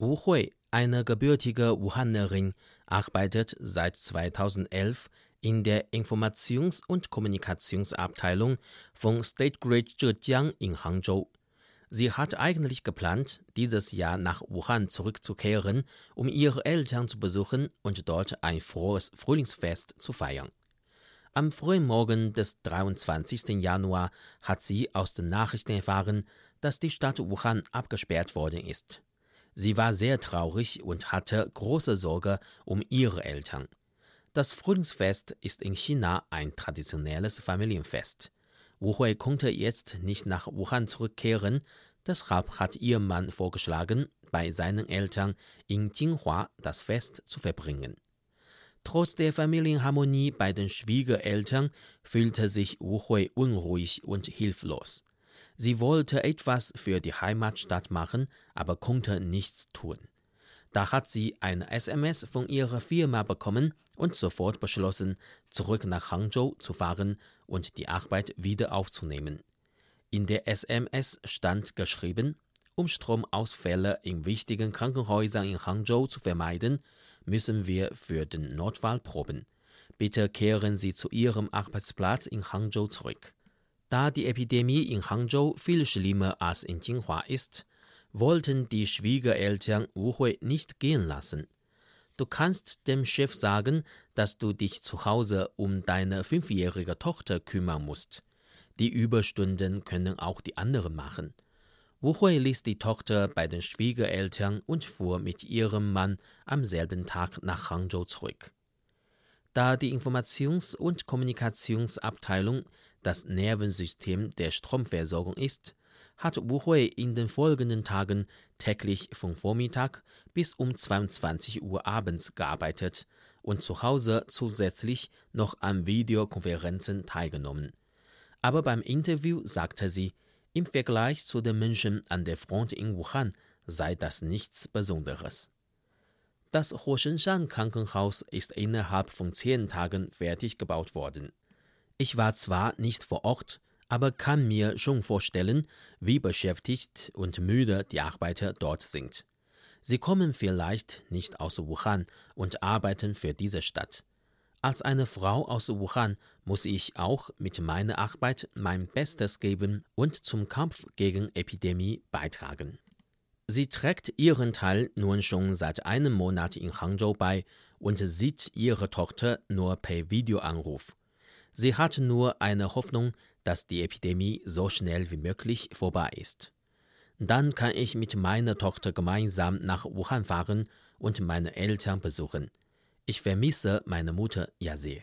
Wu Hui, eine gebürtige Wuhanerin, arbeitet seit 2011 in der Informations- und Kommunikationsabteilung von State Grid Zhejiang in Hangzhou. Sie hat eigentlich geplant, dieses Jahr nach Wuhan zurückzukehren, um ihre Eltern zu besuchen und dort ein frohes Frühlingsfest zu feiern. Am frühen Morgen des 23. Januar hat sie aus den Nachrichten erfahren, dass die Stadt Wuhan abgesperrt worden ist. Sie war sehr traurig und hatte große Sorge um ihre Eltern. Das Frühlingsfest ist in China ein traditionelles Familienfest. Wu Hui konnte jetzt nicht nach Wuhan zurückkehren, deshalb hat ihr Mann vorgeschlagen, bei seinen Eltern in Jinhua das Fest zu verbringen. Trotz der Familienharmonie bei den Schwiegereltern fühlte sich Wu Hui unruhig und hilflos. Sie wollte etwas für die Heimatstadt machen, aber konnte nichts tun. Da hat sie eine SMS von ihrer Firma bekommen und sofort beschlossen, zurück nach Hangzhou zu fahren und die Arbeit wieder aufzunehmen. In der SMS stand geschrieben, um Stromausfälle in wichtigen Krankenhäusern in Hangzhou zu vermeiden, müssen wir für den Notfall proben. Bitte kehren Sie zu Ihrem Arbeitsplatz in Hangzhou zurück. Da die Epidemie in Hangzhou viel schlimmer als in Jinhua ist, wollten die Schwiegereltern Wu Hui nicht gehen lassen. Du kannst dem Chef sagen, dass du dich zu Hause um deine fünfjährige Tochter kümmern musst. Die Überstunden können auch die anderen machen. Wu Hui ließ die Tochter bei den Schwiegereltern und fuhr mit ihrem Mann am selben Tag nach Hangzhou zurück. Da die Informations- und Kommunikationsabteilung das Nervensystem der Stromversorgung ist, hat Wu Hui in den folgenden Tagen täglich von Vormittag bis um 22 Uhr abends gearbeitet und zu Hause zusätzlich noch an Videokonferenzen teilgenommen. Aber beim Interview sagte sie, im Vergleich zu den Menschen an der Front in Wuhan sei das nichts Besonderes. Das Huoshenshan Krankenhaus ist innerhalb von zehn Tagen fertig gebaut worden. Ich war zwar nicht vor Ort, aber kann mir schon vorstellen, wie beschäftigt und müde die Arbeiter dort sind. Sie kommen vielleicht nicht aus Wuhan und arbeiten für diese Stadt. Als eine Frau aus Wuhan muss ich auch mit meiner Arbeit mein Bestes geben und zum Kampf gegen Epidemie beitragen. Sie trägt ihren Teil nun schon seit einem Monat in Hangzhou bei und sieht ihre Tochter nur per Videoanruf. Sie hat nur eine Hoffnung, dass die Epidemie so schnell wie möglich vorbei ist. Dann kann ich mit meiner Tochter gemeinsam nach Wuhan fahren und meine Eltern besuchen. Ich vermisse meine Mutter ja sehr.